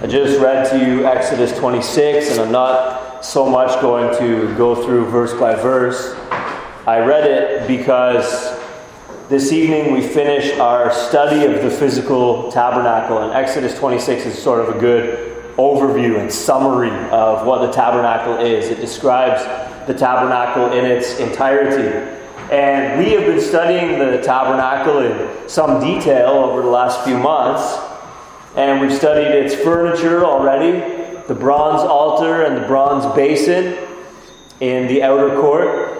I just read to you Exodus 26, and I'm not so much going to go through verse by verse. I read it because this evening we finish our study of the physical tabernacle, and Exodus 26 is sort of a good overview and summary of what the tabernacle is. It describes the tabernacle in its entirety. And we have been studying the tabernacle in some detail over the last few months. And we've studied its furniture already the bronze altar and the bronze basin in the outer court,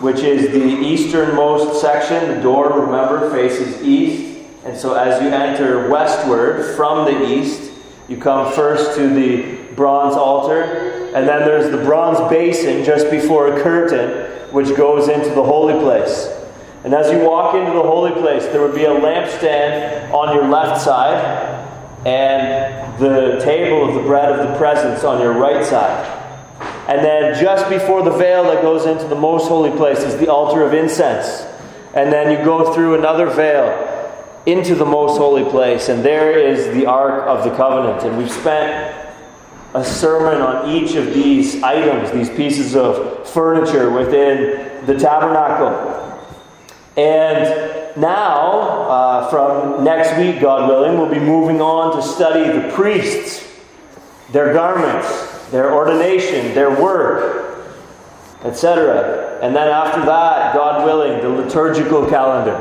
which is the easternmost section. The door, remember, faces east. And so as you enter westward from the east, you come first to the bronze altar, and then there's the bronze basin just before a curtain which goes into the holy place. And as you walk into the holy place, there would be a lampstand on your left side and the table of the bread of the presence on your right side. And then just before the veil that goes into the most holy place is the altar of incense. And then you go through another veil into the most holy place, and there is the Ark of the Covenant. And we've spent a sermon on each of these items, these pieces of furniture within the tabernacle. And now, uh, from next week, God willing, we'll be moving on to study the priests, their garments, their ordination, their work, etc. And then after that, God willing, the liturgical calendar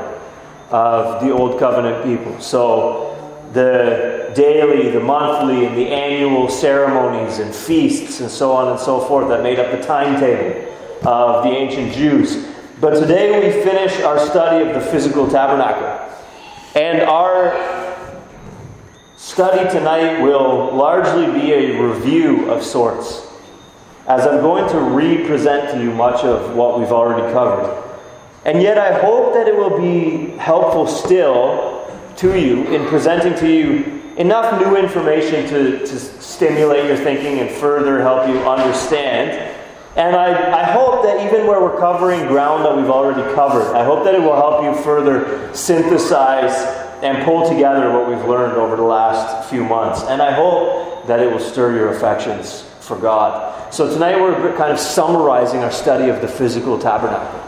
of the Old Covenant people. So, the daily, the monthly, and the annual ceremonies and feasts and so on and so forth that made up the timetable of the ancient Jews. But today we finish our study of the physical tabernacle. And our study tonight will largely be a review of sorts, as I'm going to re present to you much of what we've already covered. And yet I hope that it will be helpful still to you in presenting to you enough new information to, to stimulate your thinking and further help you understand and I, I hope that even where we're covering ground that we've already covered, I hope that it will help you further synthesize and pull together what we've learned over the last few months. And I hope that it will stir your affections for God. So tonight we're kind of summarizing our study of the physical tabernacle,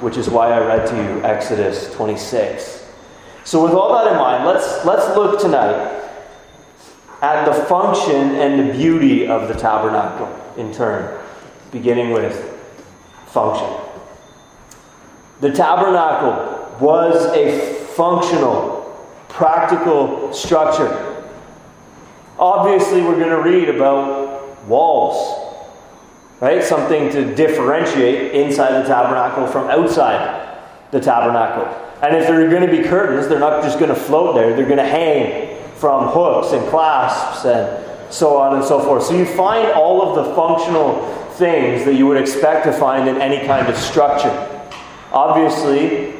which is why I read to you Exodus 26. So with all that in mind, let's let's look tonight at the function and the beauty of the tabernacle in turn beginning with function. The tabernacle was a functional, practical structure. Obviously, we're going to read about walls, right? Something to differentiate inside the tabernacle from outside the tabernacle. And if there are going to be curtains, they're not just going to float there, they're going to hang from hooks and clasps and so on and so forth. So you find all of the functional things that you would expect to find in any kind of structure. Obviously,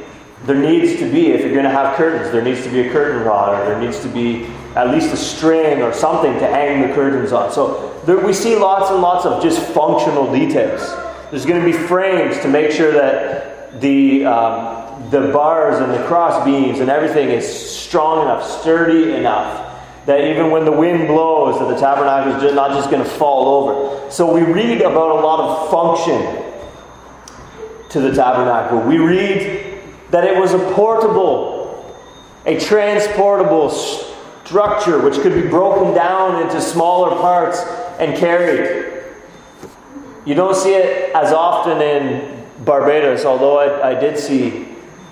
there needs to be, if you're going to have curtains, there needs to be a curtain rod, or there needs to be at least a string or something to hang the curtains on. So there, we see lots and lots of just functional details. There's going to be frames to make sure that the, um, the bars and the cross beams and everything is strong enough, sturdy enough that even when the wind blows, that the tabernacle is just not just going to fall over. So we read about a lot of function to the tabernacle. We read that it was a portable, a transportable structure which could be broken down into smaller parts and carried. You don't see it as often in Barbados, although I, I did see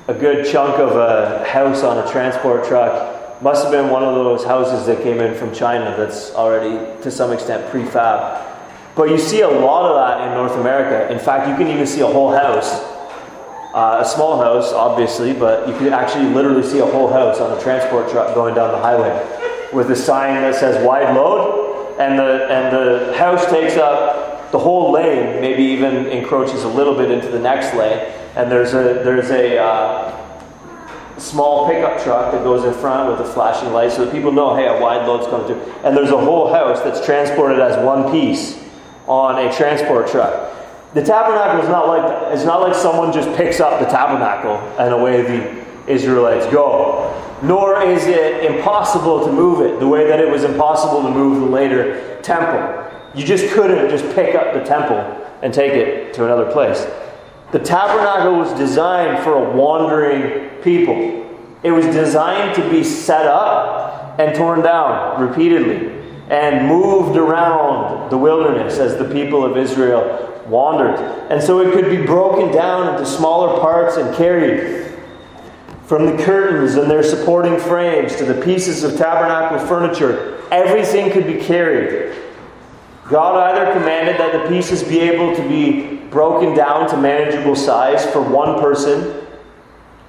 a good chunk of a house on a transport truck must have been one of those houses that came in from China that's already, to some extent, prefab. But you see a lot of that in North America. In fact, you can even see a whole house, uh, a small house, obviously, but you can actually literally see a whole house on a transport truck going down the highway with a sign that says wide load, and the, and the house takes up the whole lane, maybe even encroaches a little bit into the next lane, and there's a, there's a, uh, small pickup truck that goes in front with a flashing light so that people know, hey, a wide load's coming through. And there's a whole house that's transported as one piece on a transport truck. The tabernacle is not like that. It's not like someone just picks up the tabernacle and away the Israelites go. nor is it impossible to move it the way that it was impossible to move the later temple. You just couldn't just pick up the temple and take it to another place. The tabernacle was designed for a wandering people. It was designed to be set up and torn down repeatedly and moved around the wilderness as the people of Israel wandered. And so it could be broken down into smaller parts and carried. From the curtains and their supporting frames to the pieces of tabernacle furniture, everything could be carried. God either commanded that the pieces be able to be broken down to manageable size for one person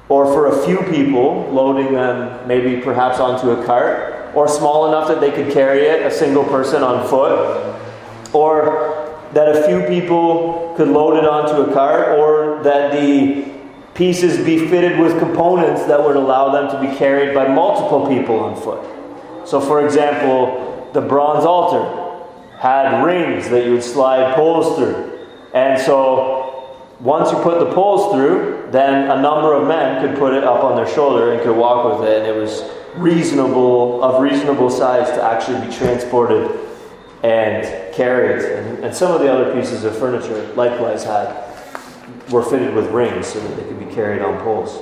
or for a few people, loading them maybe perhaps onto a cart, or small enough that they could carry it, a single person on foot, or that a few people could load it onto a cart, or that the pieces be fitted with components that would allow them to be carried by multiple people on foot. So, for example, the bronze altar had rings that you would slide poles through. And so, once you put the poles through, then a number of men could put it up on their shoulder and could walk with it, and it was reasonable of reasonable size to actually be transported and carried. And, and some of the other pieces of furniture likewise had were fitted with rings so that they could be carried on poles.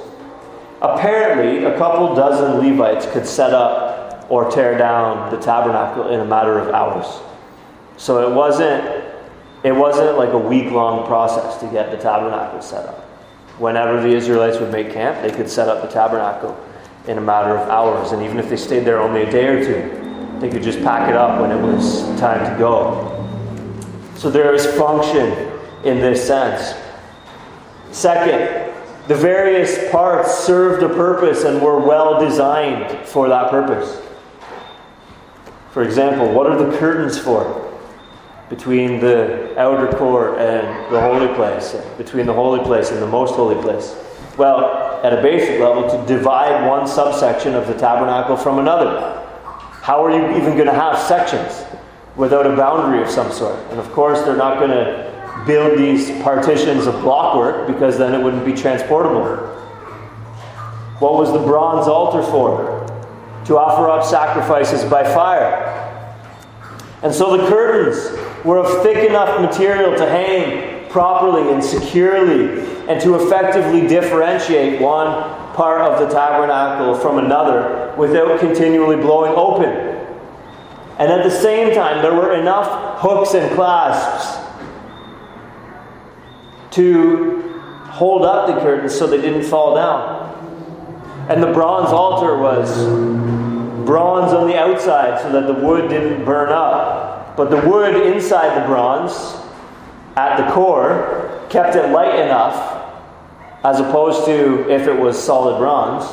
Apparently, a couple dozen Levites could set up or tear down the tabernacle in a matter of hours. So it wasn't it wasn't like a week long process to get the tabernacle set up. Whenever the Israelites would make camp, they could set up the tabernacle in a matter of hours. And even if they stayed there only a day or two, they could just pack it up when it was time to go. So there is function in this sense. Second, the various parts served a purpose and were well designed for that purpose. For example, what are the curtains for? Between the outer court and the holy place, between the holy place and the most holy place. Well, at a basic level, to divide one subsection of the tabernacle from another. How are you even going to have sections without a boundary of some sort? And of course, they're not going to build these partitions of blockwork because then it wouldn't be transportable. What was the bronze altar for? To offer up sacrifices by fire. And so the curtains were of thick enough material to hang properly and securely and to effectively differentiate one part of the tabernacle from another without continually blowing open. And at the same time, there were enough hooks and clasps to hold up the curtains so they didn't fall down. And the bronze altar was bronze on the outside so that the wood didn't burn up. But the wood inside the bronze, at the core, kept it light enough, as opposed to if it was solid bronze,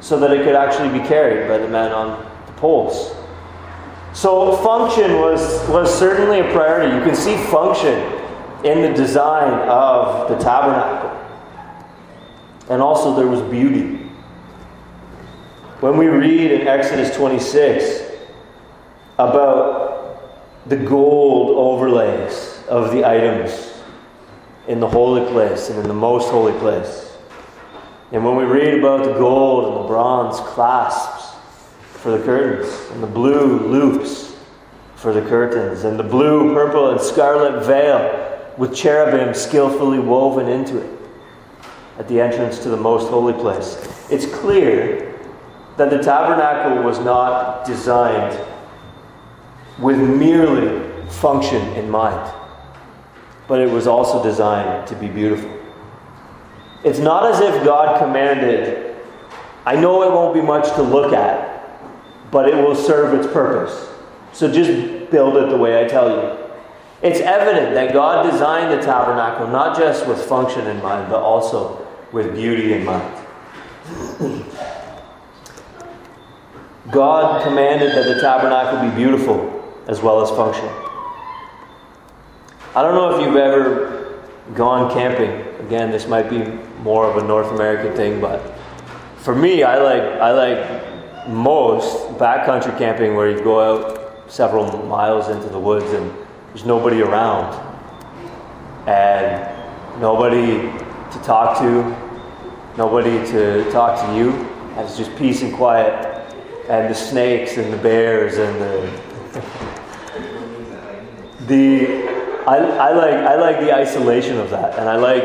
so that it could actually be carried by the men on the poles. So function was, was certainly a priority. You can see function in the design of the tabernacle. And also, there was beauty. When we read in Exodus 26 about the gold overlays of the items in the holy place and in the most holy place, and when we read about the gold and the bronze clasps for the curtains, and the blue loops for the curtains, and the blue, purple, and scarlet veil with cherubim skillfully woven into it at the entrance to the most holy place. It's clear that the tabernacle was not designed with merely function in mind, but it was also designed to be beautiful. It's not as if God commanded, I know it won't be much to look at, but it will serve its purpose. So just build it the way I tell you. It's evident that God designed the tabernacle not just with function in mind, but also with beauty in mind. God commanded that the tabernacle be beautiful as well as functional. I don't know if you've ever gone camping. Again, this might be more of a North American thing, but for me, I like I like most backcountry camping where you go out several miles into the woods and there's nobody around and nobody to talk to, nobody to talk to you. It's just peace and quiet, and the snakes and the bears and the the I, I like I like the isolation of that, and I like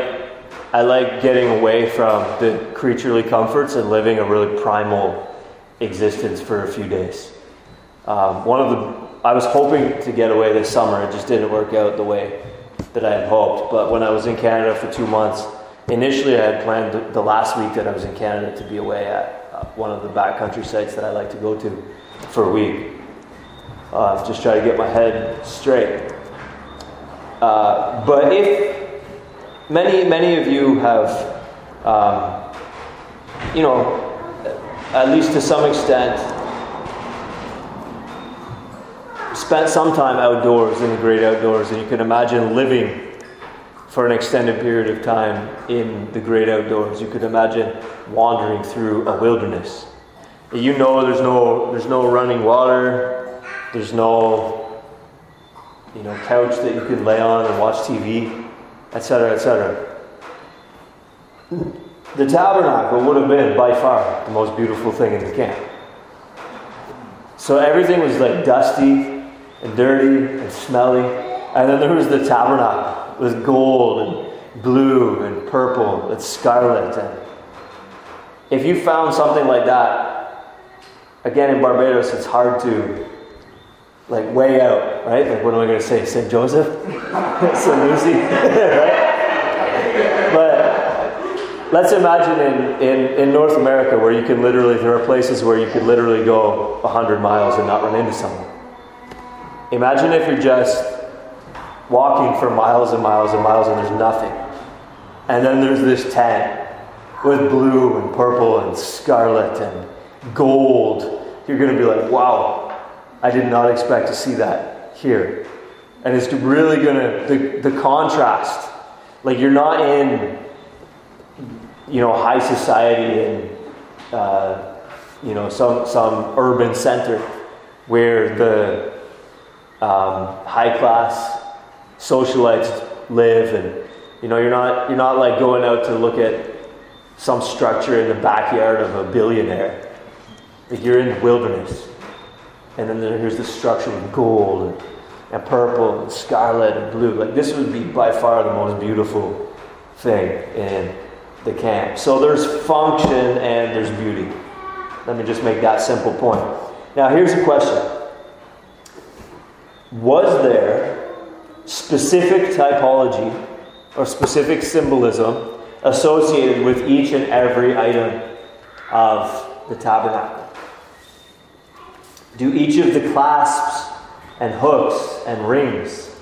I like getting away from the creaturely comforts and living a really primal existence for a few days. Um, one of the I was hoping to get away this summer. It just didn't work out the way that I had hoped. But when I was in Canada for two months, initially I had planned the, the last week that I was in Canada to be away at uh, one of the backcountry sites that I like to go to for a week. Uh, just try to get my head straight. Uh, but if many many of you have, um, you know, at least to some extent, spent some time outdoors in the great outdoors, and you can imagine living for an extended period of time in the great outdoors. You could imagine wandering through a wilderness. You know there's no there's no running water, there's no you know couch that you can lay on and watch TV, etc., etc. The tabernacle would have been by far the most beautiful thing in the camp. So everything was like dusty, and dirty and smelly. And then there was the tabernacle with gold and blue and purple and scarlet. And if you found something like that, again in Barbados, it's hard to like way out, right? Like what am I going to say? St. Joseph, St. Lucy, right? But let's imagine in, in, in North America where you can literally, there are places where you could literally go 100 miles and not run into someone. Imagine if you're just walking for miles and miles and miles and there's nothing. And then there's this tent with blue and purple and scarlet and gold. You're going to be like, wow, I did not expect to see that here. And it's really going to, the, the contrast, like you're not in, you know, high society and, uh, you know, some, some urban center where the, um, high class socialites live, and you know you're not you're not like going out to look at some structure in the backyard of a billionaire. Like you're in the wilderness, and then there's this structure with gold and, and purple and scarlet and blue. Like this would be by far the most beautiful thing in the camp. So there's function and there's beauty. Let me just make that simple point. Now here's a question was there specific typology or specific symbolism associated with each and every item of the tabernacle? Do each of the clasps and hooks and rings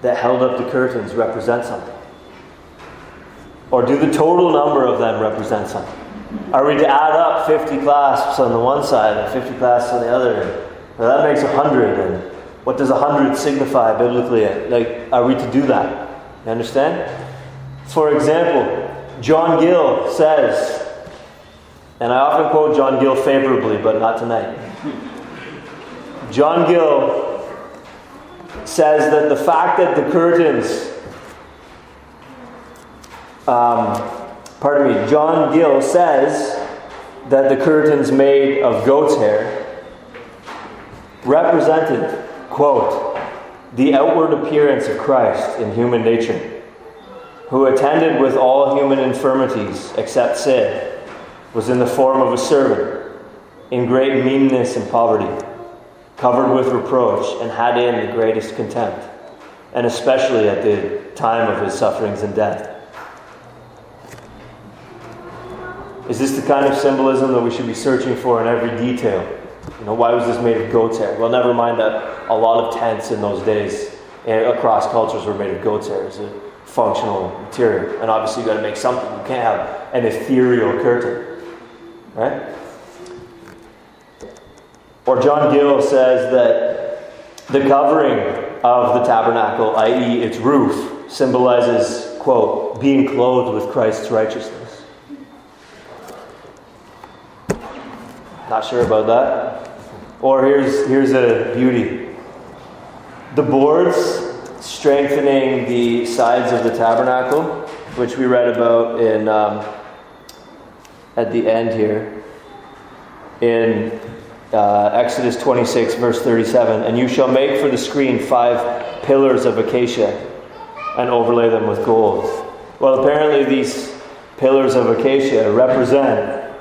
that held up the curtains represent something? Or do the total number of them represent something? Are we to add up 50 clasps on the one side and 50 clasps on the other? Well, that makes 100, and what does a hundred signify biblically? Like, are we to do that? You understand? For example, John Gill says, and I often quote John Gill favorably, but not tonight. John Gill says that the fact that the curtains, um, pardon me, John Gill says that the curtains made of goat's hair represented quote, the outward appearance of Christ in human nature, who attended with all human infirmities except sin, was in the form of a servant, in great meanness and poverty, covered with reproach, and had in the greatest contempt, and especially at the time of his sufferings and death. Is this the kind of symbolism that we should be searching for in every detail? You know, why was this made of goat's hair? Well, never mind that a lot of tents in those days eh, across cultures were made of goat's hair as a functional material. And obviously, you've got to make something. You can't have an ethereal curtain, right? Or John Gill says that the covering of the tabernacle, i.e., its roof, symbolizes, quote, being clothed with Christ's righteousness. Not sure about that. Or here's, here's a beauty the boards strengthening the sides of the tabernacle, which we read about in um, at the end here. in uh, Exodus 26, verse 37. And you shall make for the screen five pillars of acacia and overlay them with gold. Well, apparently, these pillars of acacia represent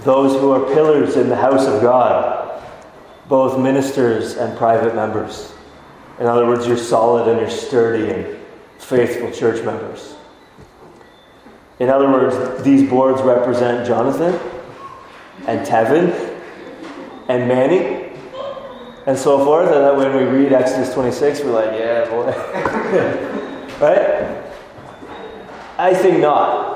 those who are pillars in the house of God, both ministers and private members. In other words, you're solid and you're sturdy and faithful church members. In other words, these boards represent Jonathan and Tevin and Manny and so forth. And then when we read Exodus 26, we're like, yeah, boy. right? I think not.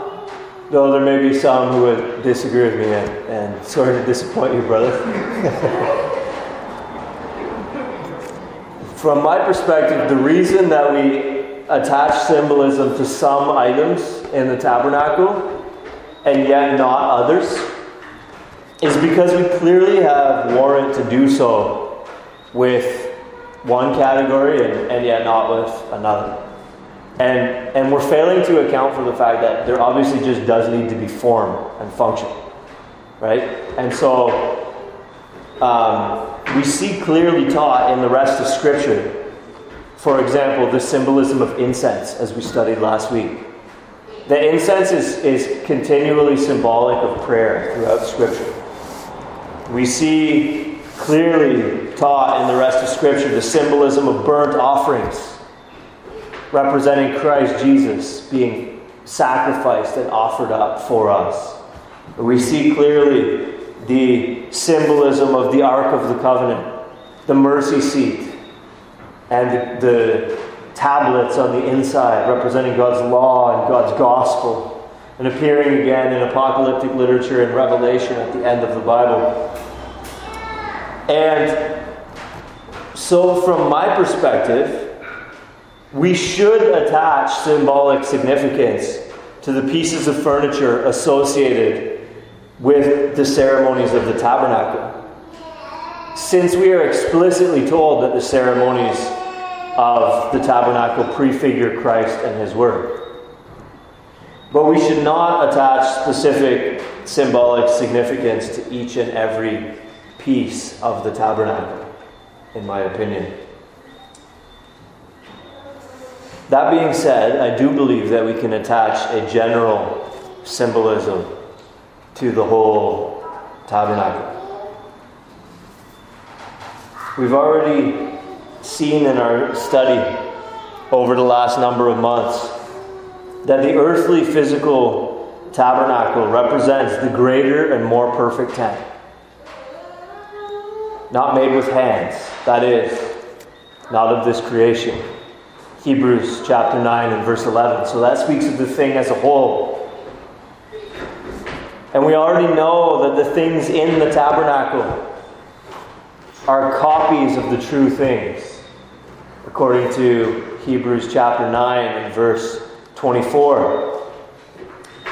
Though there may be some who would disagree with me, and, and sorry to disappoint you, brother. From my perspective, the reason that we attach symbolism to some items in the tabernacle and yet not others is because we clearly have warrant to do so with one category and, and yet not with another. And, and we're failing to account for the fact that there obviously just does need to be form and function. Right? And so um, we see clearly taught in the rest of Scripture, for example, the symbolism of incense, as we studied last week. The incense is, is continually symbolic of prayer throughout Scripture. We see clearly taught in the rest of Scripture the symbolism of burnt offerings representing Christ Jesus being sacrificed and offered up for us. We see clearly the symbolism of the Ark of the Covenant, the mercy seat, and the, tablets on the inside representing God's law and God's gospel, and appearing again in apocalyptic literature and Revelation at the end of the Bible. And so, from my perspective, we should attach symbolic significance to the pieces of furniture associated with the ceremonies of the tabernacle. Since we are explicitly told that the ceremonies of the tabernacle prefigure Christ and his work. But we should not attach specific symbolic significance to each and every piece of the tabernacle, in my opinion. That being said, I do believe that we can attach a general symbolism to the whole tabernacle. We've already seen in our study over the last number of months that the earthly physical tabernacle represents the greater and more perfect tent. Not made with hands, that is, not of this creation. Hebrews chapter 9 and verse 11. So that speaks of the thing as a whole. And we already know that the things in the tabernacle are copies of the true things, according to Hebrews chapter 9 and verse 24.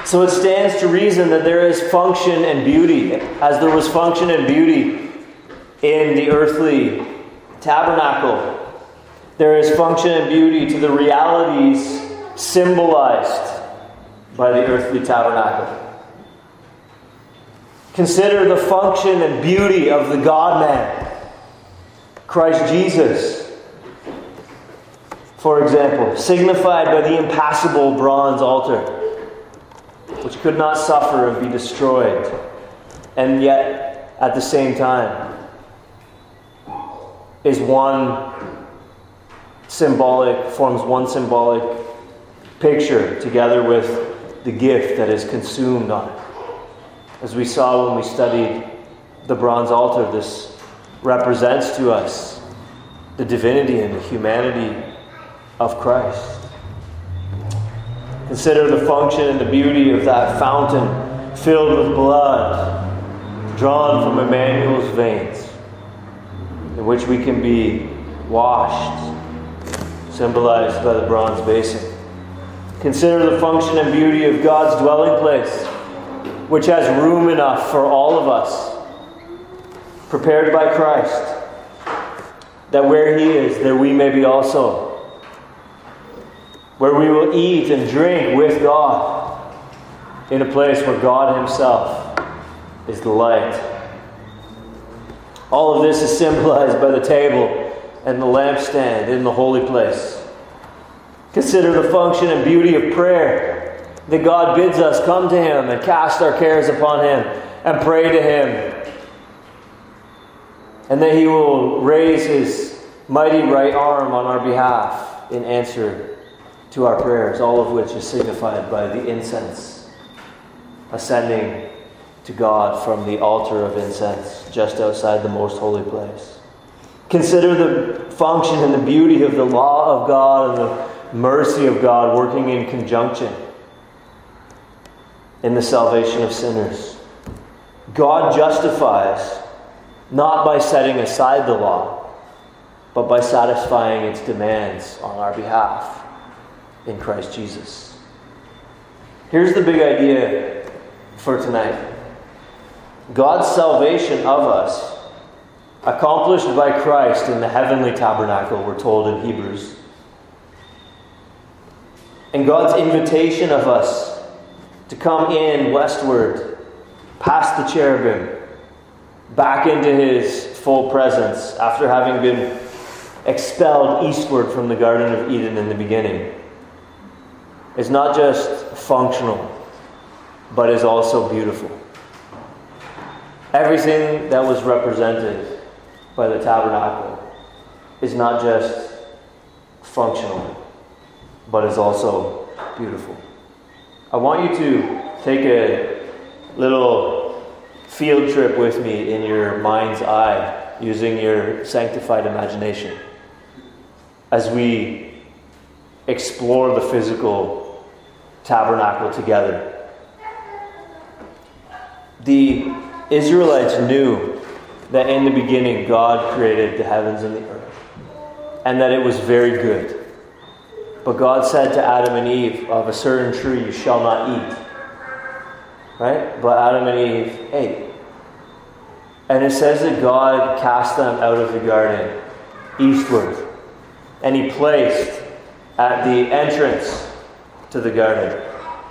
So it stands to reason that there is function and beauty, as there was function and beauty in the earthly tabernacle there is function and beauty to the realities symbolized by the earthly tabernacle. Consider the function and beauty of the God man, Christ Jesus, for example, signified by the impassible bronze altar, which could not suffer and be destroyed, and yet at the same time is one symbolic, forms one symbolic picture together with the gift that is consumed on it. As we saw when we studied the bronze altar, this represents to us the divinity and the humanity of Christ. Consider the function and the beauty of that fountain filled with blood drawn from Emmanuel's veins, in which we can be washed symbolized by the bronze basin. Consider the function and beauty of God's dwelling place, which has room enough for all of us, prepared by Christ, that where He is, there we may be also. Where we will eat and drink with God, in a place where God Himself is the light All of this is symbolized by the table and the lampstand in the holy place. Consider the function and beauty of prayer that God bids us come to Him and cast our cares upon Him and pray to Him. And that He will raise His mighty right arm on our behalf in answer to our prayers, all of which is signified by the incense ascending to God from the altar of incense just outside the most holy place. Consider the function and the beauty of the law of God and the mercy of God working in conjunction in the salvation of sinners. God justifies not by setting aside the law, but by satisfying its demands on our behalf in Christ Jesus. Here's the big idea for tonight God's salvation of us, accomplished by Christ in the heavenly tabernacle, we're told in Hebrews. And God's invitation of us to come in westward, past the cherubim, back into his full presence after having been expelled eastward from the Garden of Eden in the beginning, is not just functional, but is also beautiful. Everything that was represented by the tabernacle is not just functional, but is also beautiful. I want you to take a little field trip with me in your mind's eye using your sanctified imagination as we explore the physical tabernacle together. The Israelites knew that in the beginning God created the heavens and the earth, and that it was very good. But God said to Adam and Eve, Of a certain tree you shall not eat. Right? But Adam and Eve ate. And it says that God cast them out of the garden eastward. And he placed at the entrance to the garden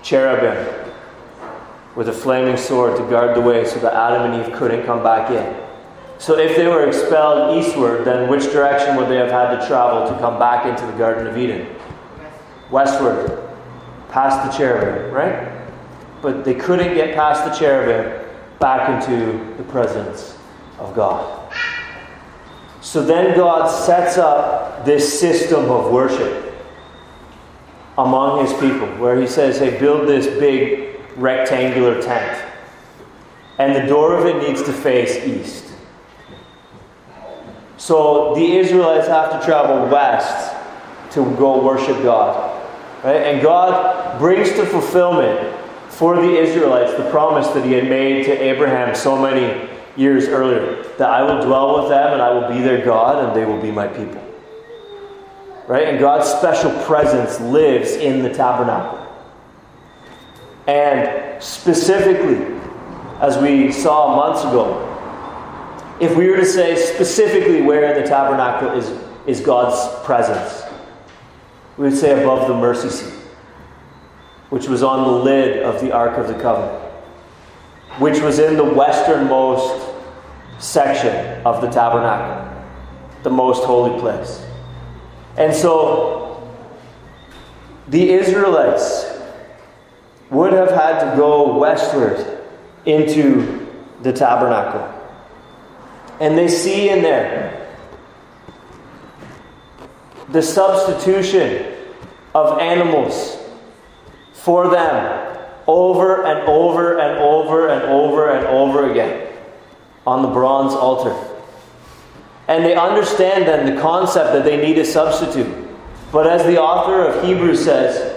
cherubim with a flaming sword to guard the way so that Adam and Eve couldn't come back in. So if they were expelled eastward, then which direction would they have had to travel to come back into the Garden of Eden? Westward, past the cherubim, right? But they couldn't get past the cherubim back into the presence of God. So then God sets up this system of worship among his people where he says, hey, build this big rectangular tent. And the door of it needs to face east. So the Israelites have to travel west to go worship God. Right? And God brings to fulfillment for the Israelites the promise that He had made to Abraham so many years earlier that I will dwell with them and I will be their God and they will be my people. Right? And God's special presence lives in the tabernacle. And specifically, as we saw months ago, if we were to say specifically where in the tabernacle is, is God's presence, we would say above the mercy seat, which was on the lid of the Ark of the Covenant, which was in the westernmost section of the tabernacle, the most holy place. And so the Israelites would have had to go westward into the tabernacle. And they see in there the substitution of animals for them over and over and over and over and over again on the bronze altar. And they understand then the concept that they need a substitute. But as the author of Hebrews says,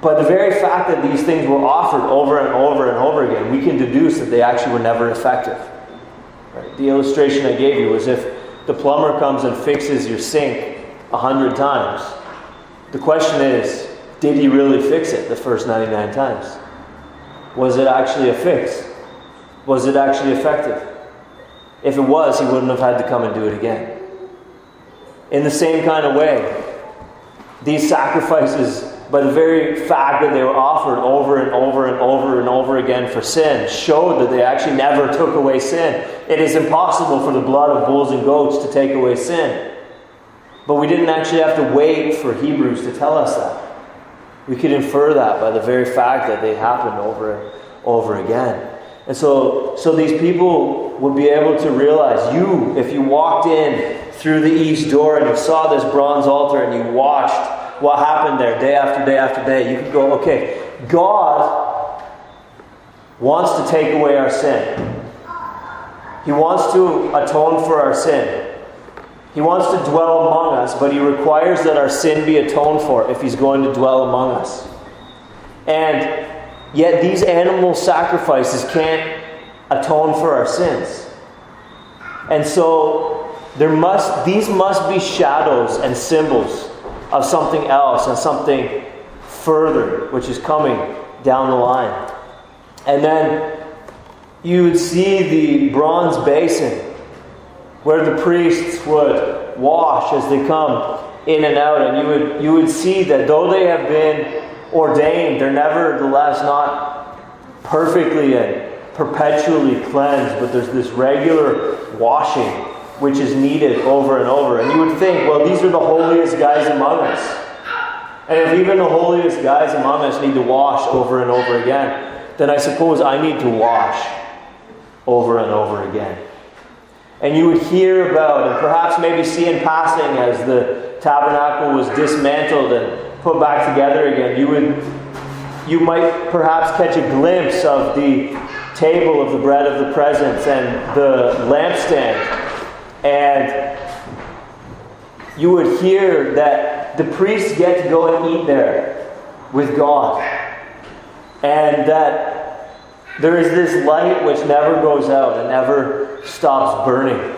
but the very fact that these things were offered over and over and over again, we can deduce that they actually were never effective. Right? The illustration I gave you was if the plumber comes and fixes your sink a hundred times, the question is, did he really fix it the first 99 times? Was it actually a fix? Was it actually effective? If it was, he wouldn't have had to come and do it again. In the same kind of way, these sacrifices by the very fact that they were offered over and over and over and over again for sin, showed that they actually never took away sin. It is impossible for the blood of bulls and goats to take away sin. But we didn't actually have to wait for Hebrews to tell us that. We could infer that by the very fact that they happened over and over again. And so, so these people would be able to realize you, if you walked in through the east door and you saw this bronze altar and you watched what happened there day after day after day, you could go, okay, God wants to take away our sin. He wants to atone for our sin. He wants to dwell among us, but He requires that our sin be atoned for if He's going to dwell among us. And yet, these animal sacrifices can't atone for our sins. And so, there must, these must be shadows and symbols of something else and something further, which is coming down the line. And then you would see the bronze basin where the priests would wash as they come in and out. And you would, you would see that though they have been ordained, they're nevertheless not perfectly and perpetually cleansed, but there's this regular washing which is needed over and over. And you would think, well, these are the holiest guys among us. And if even the holiest guys among us need to wash over and over again, then I suppose I need to wash over and over again and you would hear about and perhaps maybe see in passing as the tabernacle was dismantled and put back together again you would you might perhaps catch a glimpse of the table of the bread of the presence and the lampstand and you would hear that the priests get to go and eat there with God and that there is this light which never goes out and never stops burning.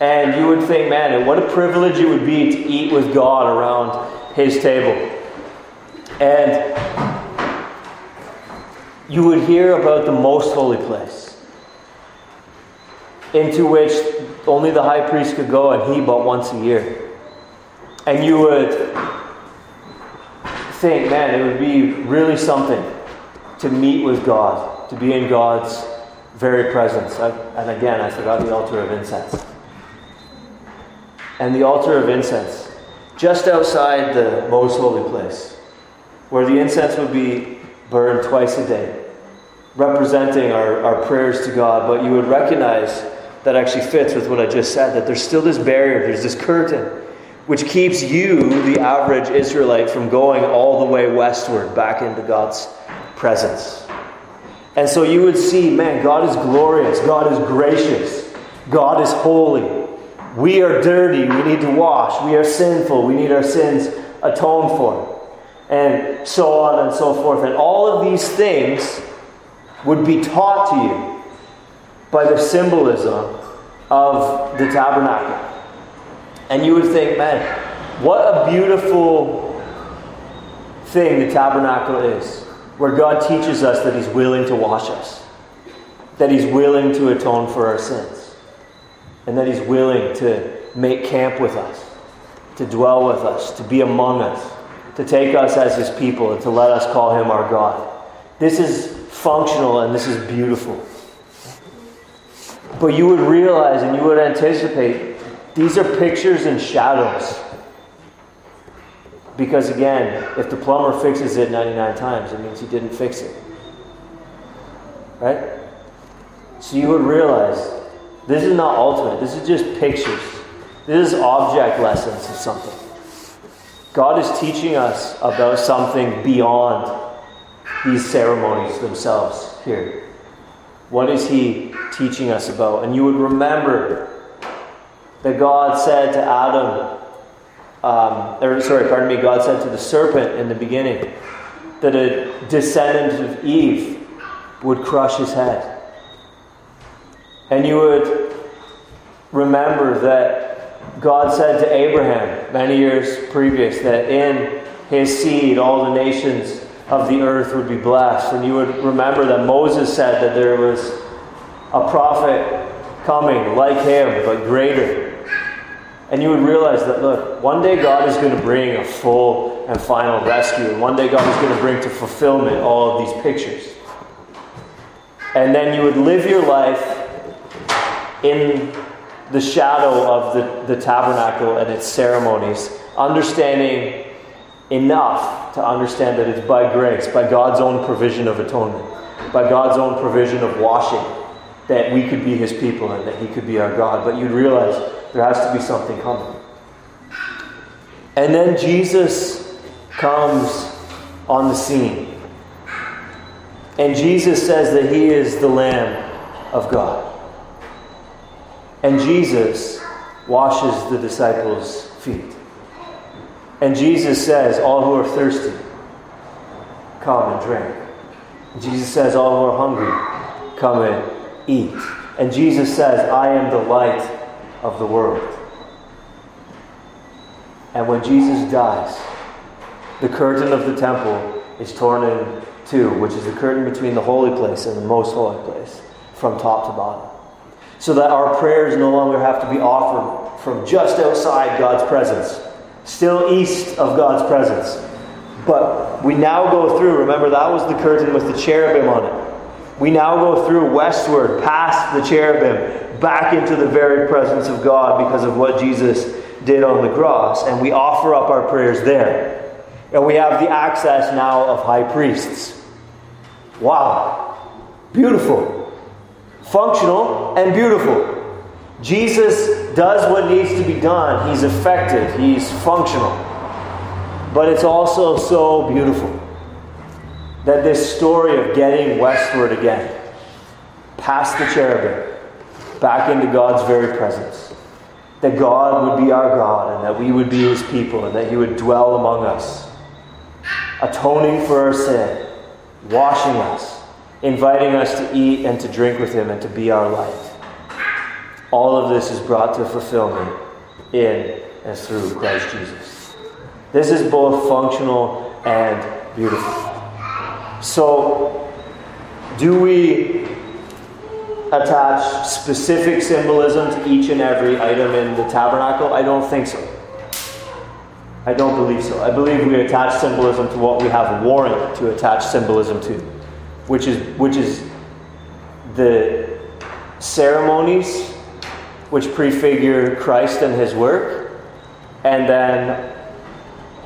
And you would think, man, what a privilege it would be to eat with God around His table. And you would hear about the most holy place, into which only the high priest could go, and he but once a year. And you would think, man, it would be really something to meet with God, to be in God's very presence. I, and again, I forgot the altar of incense. And the altar of incense, just outside the most holy place, where the incense would be burned twice a day, representing our, our prayers to God. But you would recognize that actually fits with what I just said that there's still this barrier, there's this curtain, which keeps you, the average Israelite, from going all the way westward back into God's presence. And so you would see, man, God is glorious, God is gracious, God is holy. We are dirty, we need to wash. We are sinful, we need our sins atoned for. And so on and so forth. And all of these things would be taught to you by the symbolism of the tabernacle. And you would think, man, what a beautiful thing the tabernacle is where God teaches us that He's willing to wash us, that He's willing to atone for our sins, and that He's willing to make camp with us, to dwell with us, to be among us, to take us as His people, and to let us call Him our God. This is functional and this is beautiful. But you would realize and you would anticipate these are pictures and shadows because again, if the plumber fixes it 99 times, it means he didn't fix it. Right? So you would realize this is not ultimate, this is just pictures. This is object lessons of something. God is teaching us about something beyond these ceremonies themselves here. What is He teaching us about? And you would remember that God said to Adam, um, or sorry, pardon me, God said to the serpent in the beginning that a descendant of Eve would crush his head. And you would remember that God said to Abraham many years previous that in his seed all the nations of the earth would be blessed. And you would remember that Moses said that there was a prophet coming like him, but greater And you would realize that, look, one day God is going to bring a full and final rescue. And one day God is going to bring to fulfillment all of these pictures. And then you would live your life in the shadow of the, the tabernacle and its ceremonies, understanding enough to understand that it's by grace, by God's own provision of atonement, by God's own provision of washing, that we could be His people and that He could be our God. But you'd realize there has to be something coming. And then Jesus comes on the scene. And Jesus says that He is the Lamb of God. And Jesus washes the disciples' feet. And Jesus says, All who are thirsty, come and drink. Jesus says, All who are hungry, come and eat. And Jesus says, I am the light of the world. And when Jesus dies, the curtain of the temple is torn in two, which is the curtain between the holy place and the most holy place, from top to bottom. So that our prayers no longer have to be offered from just outside God's presence, still east of God's presence. But we now go through, remember that was the curtain with the cherubim on it. We now go through westward, past the cherubim, back into the very presence of God because of what Jesus did on the cross, and we offer up our prayers there. And we have the access now of high priests. Wow. Beautiful. Functional and beautiful. Jesus does what needs to be done. He's effective, he's functional. But it's also so beautiful that this story of getting westward again, past the cherubim, back into God's very presence, that God would be our God and that we would be his people and that he would dwell among us, atoning for our sin, washing us, inviting us to eat and to drink with him and to be our light. All of this is brought to fulfillment in and through Christ Jesus. This is both functional and beautiful. So, do we attach specific symbolism to each and every item in the tabernacle? I don't think so. I don't believe so. I believe we attach symbolism to what we have warrant to attach symbolism to, which is which is the ceremonies which prefigure Christ and his work, and then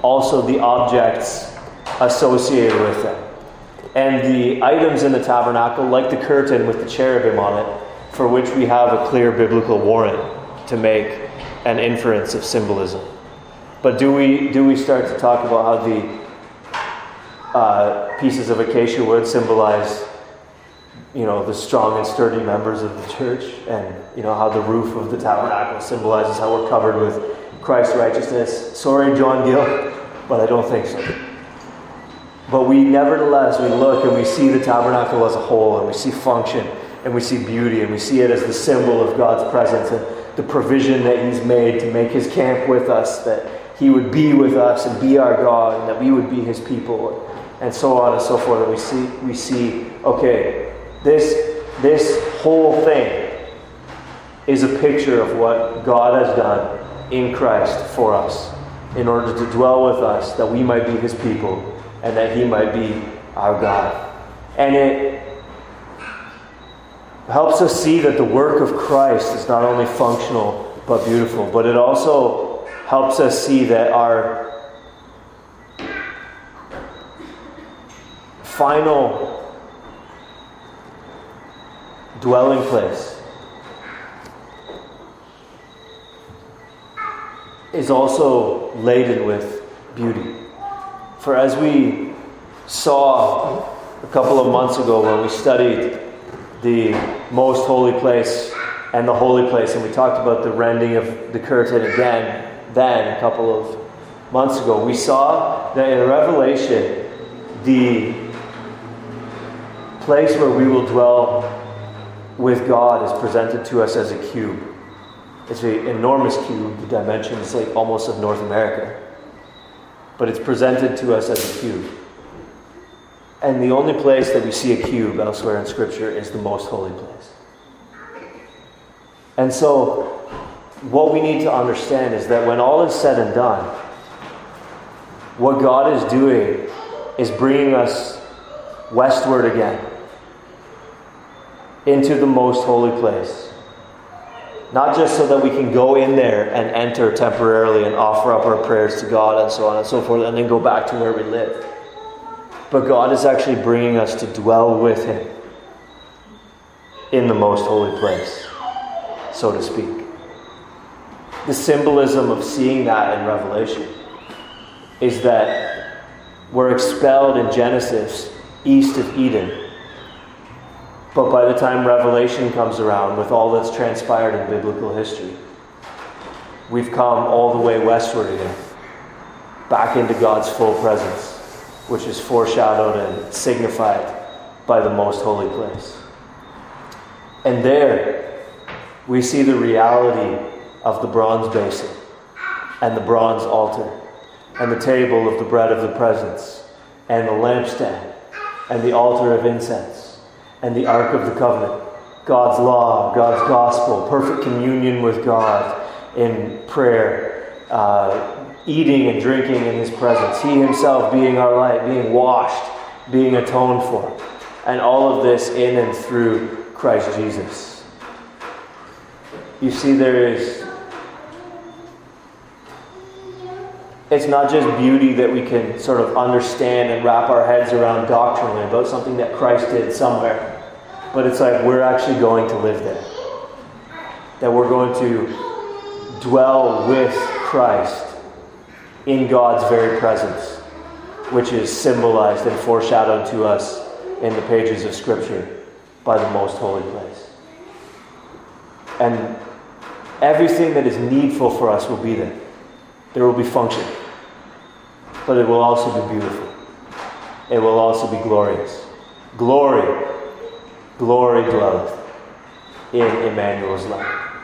also the objects associated with them. And the items in the tabernacle, like the curtain with the cherubim on it, for which we have a clear biblical warrant to make an inference of symbolism. But do we, do we start to talk about how the uh, pieces of acacia wood symbolize you know, the strong and sturdy members of the church, and you know how the roof of the tabernacle symbolizes how we're covered with Christ's righteousness. Sorry, John Gill, but I don't think so. But we nevertheless we look and we see the tabernacle as a whole, and we see function, and we see beauty, and we see it as the symbol of God's presence and the provision that He's made to make His camp with us, that He would be with us and be our God, and that we would be His people, and so on and so forth. And we see we see okay this, this whole thing is a picture of what God has done in Christ for us in order to dwell with us, that we might be his people and that he might be our God. And it helps us see that the work of Christ is not only functional but beautiful, but it also helps us see that our final dwelling place is also laden with beauty. For as we saw a couple of months ago when we studied the most holy place and the holy place, and we talked about the rending of the curtain again, then a couple of months ago, we saw that in Revelation, the place where we will dwell with God is presented to us as a cube. It's an enormous cube, the dimension is like almost of North America. But it's presented to us as a cube. And the only place that we see a cube elsewhere in Scripture is the most holy place. And so, what we need to understand is that when all is said and done, what God is doing is bringing us westward again into the most holy place. Not just so that we can go in there and enter temporarily and offer up our prayers to God and so on and so forth, and then go back to where we live. But God is actually bringing us to dwell with Him in the most holy place, so to speak. The symbolism of seeing that in Revelation is that we're expelled in Genesis east of Eden but by the time Revelation comes around, with all that's transpired in biblical history, we've come all the way westward again, back into God's full presence, which is foreshadowed and signified by the most holy place. And there, we see the reality of the bronze basin and the bronze altar and the table of the bread of the presence and the lampstand and the altar of incense and the Ark of the Covenant. God's law, God's gospel, perfect communion with God in prayer, uh, eating and drinking in His presence, He Himself being our light, being washed, being atoned for, and all of this in and through Christ Jesus. You see, there is. It's not just beauty that we can sort of understand and wrap our heads around doctrinally about something that Christ did somewhere but it's like we're actually going to live there. That we're going to dwell with Christ in God's very presence, which is symbolized and foreshadowed to us in the pages of Scripture by the most holy place. And everything that is needful for us will be there. There will be function, but it will also be beautiful. It will also be glorious. Glory glory dwelleth in Emmanuel's light.